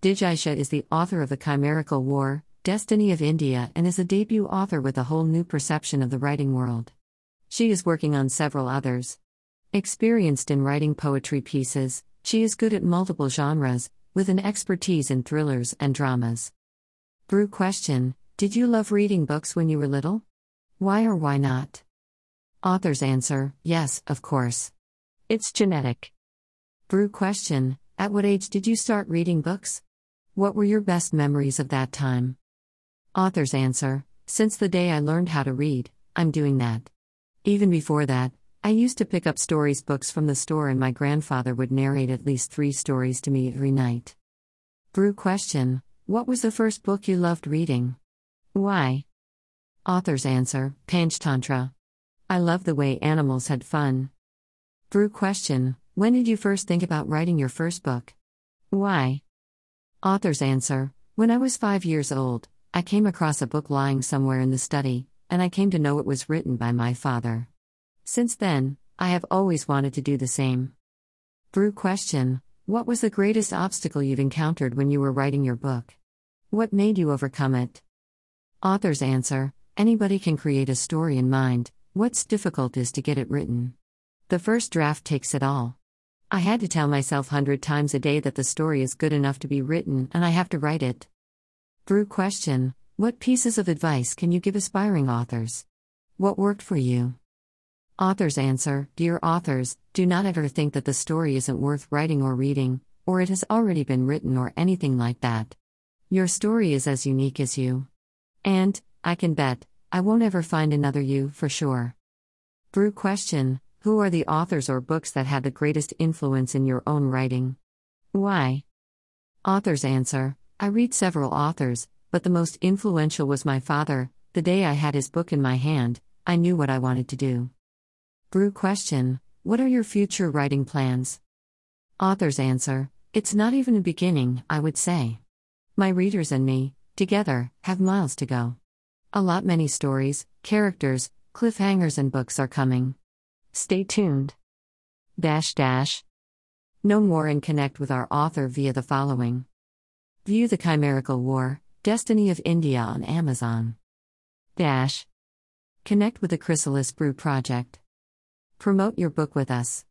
Digisha is the author of The Chimerical War, Destiny of India, and is a debut author with a whole new perception of the writing world. She is working on several others. Experienced in writing poetry pieces, she is good at multiple genres, with an expertise in thrillers and dramas. Brew question Did you love reading books when you were little? Why or why not? Author's answer Yes, of course. It's genetic. Brew question At what age did you start reading books? What were your best memories of that time? Author's answer Since the day I learned how to read, I'm doing that. Even before that, I used to pick up stories books from the store and my grandfather would narrate at least three stories to me every night. Brew question What was the first book you loved reading? Why? Author's answer Panchtantra. I love the way animals had fun. Brew question When did you first think about writing your first book? Why? Author's answer When I was five years old, I came across a book lying somewhere in the study, and I came to know it was written by my father. Since then, I have always wanted to do the same. Brew question What was the greatest obstacle you've encountered when you were writing your book? What made you overcome it? Author's answer Anybody can create a story in mind, what's difficult is to get it written. The first draft takes it all. I had to tell myself hundred times a day that the story is good enough to be written and I have to write it. Brew question What pieces of advice can you give aspiring authors? What worked for you? Authors answer Dear authors, do not ever think that the story isn't worth writing or reading, or it has already been written or anything like that. Your story is as unique as you. And, I can bet, I won't ever find another you, for sure. Brew question who are the authors or books that had the greatest influence in your own writing? Why? Author's answer I read several authors, but the most influential was my father. The day I had his book in my hand, I knew what I wanted to do. Brew question What are your future writing plans? Author's answer It's not even a beginning, I would say. My readers and me, together, have miles to go. A lot many stories, characters, cliffhangers, and books are coming. Stay tuned. Dash dash. Know more and connect with our author via the following. View The Chimerical War, Destiny of India on Amazon. Dash. Connect with the Chrysalis Brew Project. Promote your book with us.